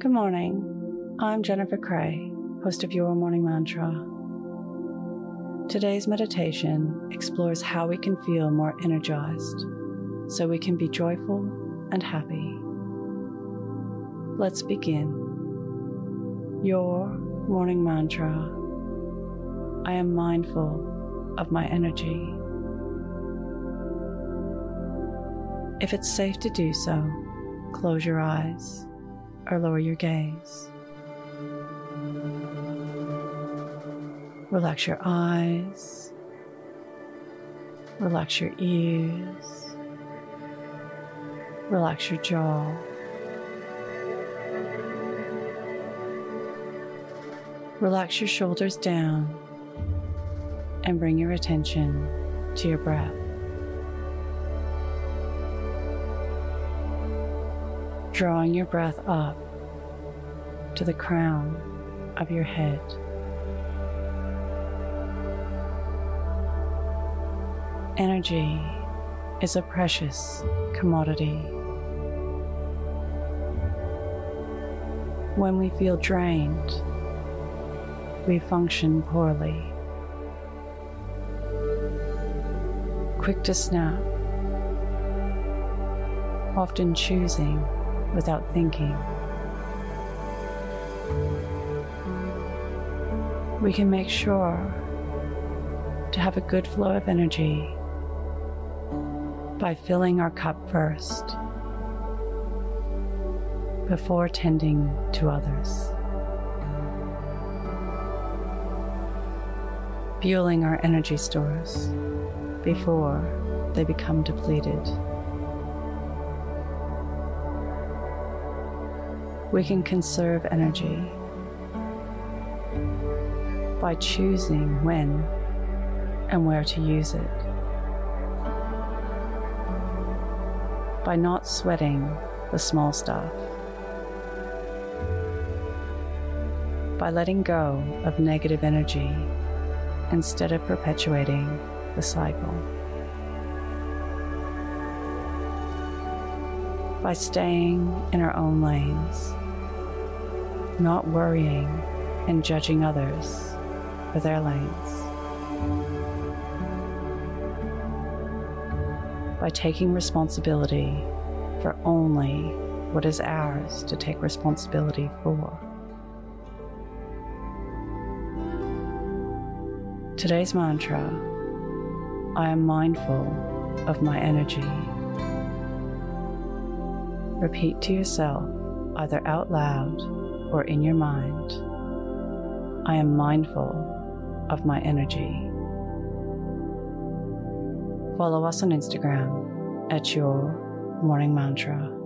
Good morning. I'm Jennifer Cray, host of Your Morning Mantra. Today's meditation explores how we can feel more energized so we can be joyful and happy. Let's begin. Your morning mantra. I am mindful of my energy. If it's safe to do so, close your eyes or lower your gaze. Relax your eyes, relax your ears, relax your jaw. Relax your shoulders down and bring your attention to your breath. Drawing your breath up to the crown of your head. Energy is a precious commodity. When we feel drained, we function poorly. Quick to snap, often choosing without thinking. We can make sure to have a good flow of energy by filling our cup first before tending to others. Fueling our energy stores before they become depleted. We can conserve energy by choosing when and where to use it. By not sweating the small stuff. By letting go of negative energy instead of perpetuating the cycle. By staying in our own lanes not worrying and judging others for their lanes. By taking responsibility for only what is ours to take responsibility for. Today's mantra I am mindful of my energy. Repeat to yourself, either out loud or in your mind, I am mindful of my energy. Follow us on Instagram at Your Morning Mantra.